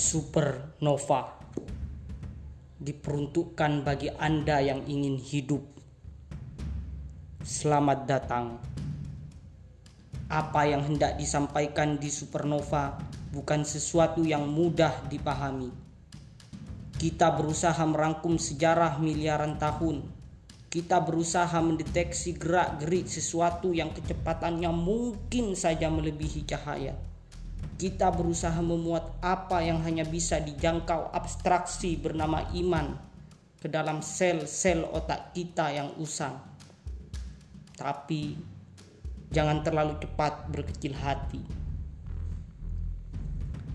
Supernova diperuntukkan bagi Anda yang ingin hidup. Selamat datang. Apa yang hendak disampaikan di Supernova bukan sesuatu yang mudah dipahami. Kita berusaha merangkum sejarah miliaran tahun. Kita berusaha mendeteksi gerak-gerik sesuatu yang kecepatannya mungkin saja melebihi cahaya kita berusaha memuat apa yang hanya bisa dijangkau abstraksi bernama iman ke dalam sel-sel otak kita yang usang. Tapi jangan terlalu cepat berkecil hati.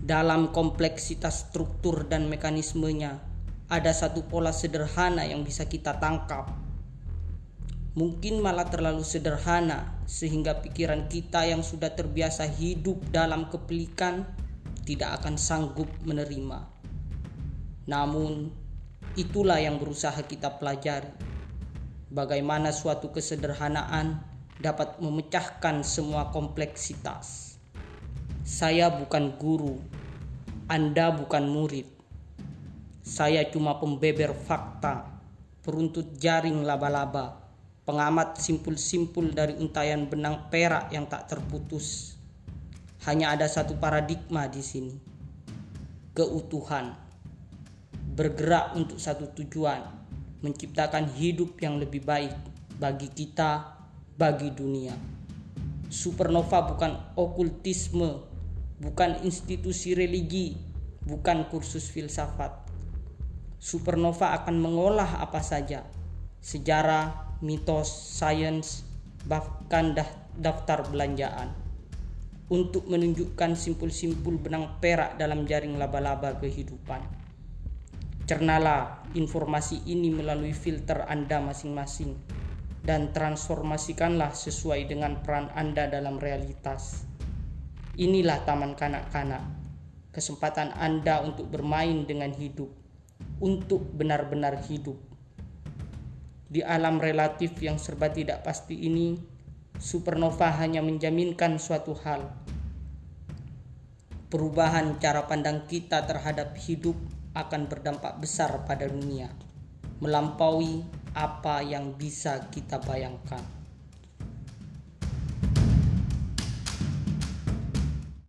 Dalam kompleksitas struktur dan mekanismenya, ada satu pola sederhana yang bisa kita tangkap mungkin malah terlalu sederhana sehingga pikiran kita yang sudah terbiasa hidup dalam kepelikan tidak akan sanggup menerima. Namun, itulah yang berusaha kita pelajari. Bagaimana suatu kesederhanaan dapat memecahkan semua kompleksitas. Saya bukan guru, Anda bukan murid. Saya cuma pembeber fakta, peruntut jaring laba-laba pengamat simpul-simpul dari untayan benang perak yang tak terputus. Hanya ada satu paradigma di sini. Keutuhan. Bergerak untuk satu tujuan, menciptakan hidup yang lebih baik bagi kita, bagi dunia. Supernova bukan okultisme, bukan institusi religi, bukan kursus filsafat. Supernova akan mengolah apa saja, sejarah, mitos, sains, bahkan daftar belanjaan untuk menunjukkan simpul-simpul benang perak dalam jaring laba-laba kehidupan. Cernalah informasi ini melalui filter Anda masing-masing dan transformasikanlah sesuai dengan peran Anda dalam realitas. Inilah taman kanak-kanak, kesempatan Anda untuk bermain dengan hidup, untuk benar-benar hidup di alam relatif yang serba tidak pasti ini, supernova hanya menjaminkan suatu hal. Perubahan cara pandang kita terhadap hidup akan berdampak besar pada dunia, melampaui apa yang bisa kita bayangkan.